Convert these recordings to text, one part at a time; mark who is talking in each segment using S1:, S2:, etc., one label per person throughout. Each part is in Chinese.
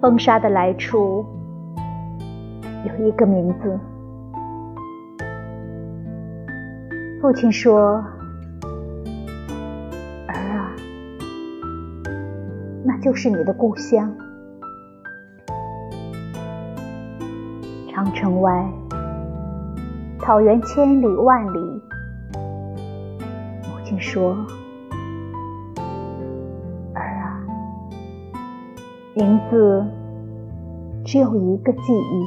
S1: 风沙的来处有一个名字。父亲说：“儿啊，那就是你的故乡。长城外，草原千里万里。”母亲说：“名字只有一个记忆。”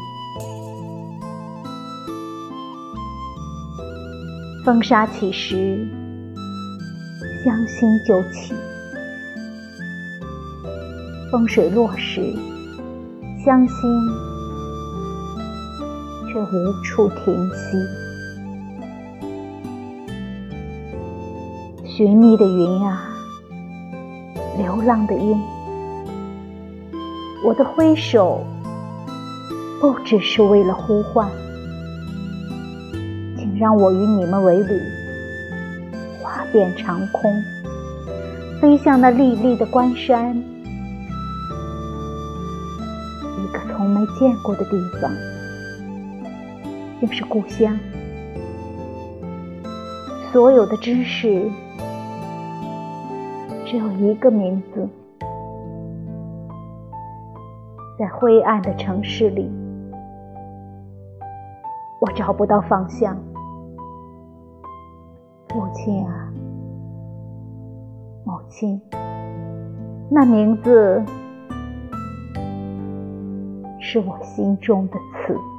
S1: 风沙起时，乡心就起；风水落时，乡心却无处停息。寻觅的云啊，流浪的鹰，我的挥手不只是为了呼唤。请让我与你们为侣，划遍长空，飞向那历历的关山，一个从没见过的地方，竟是故乡。所有的知识，只有一个名字，在灰暗的城市里，我找不到方向。母亲啊，母亲，那名字是我心中的刺。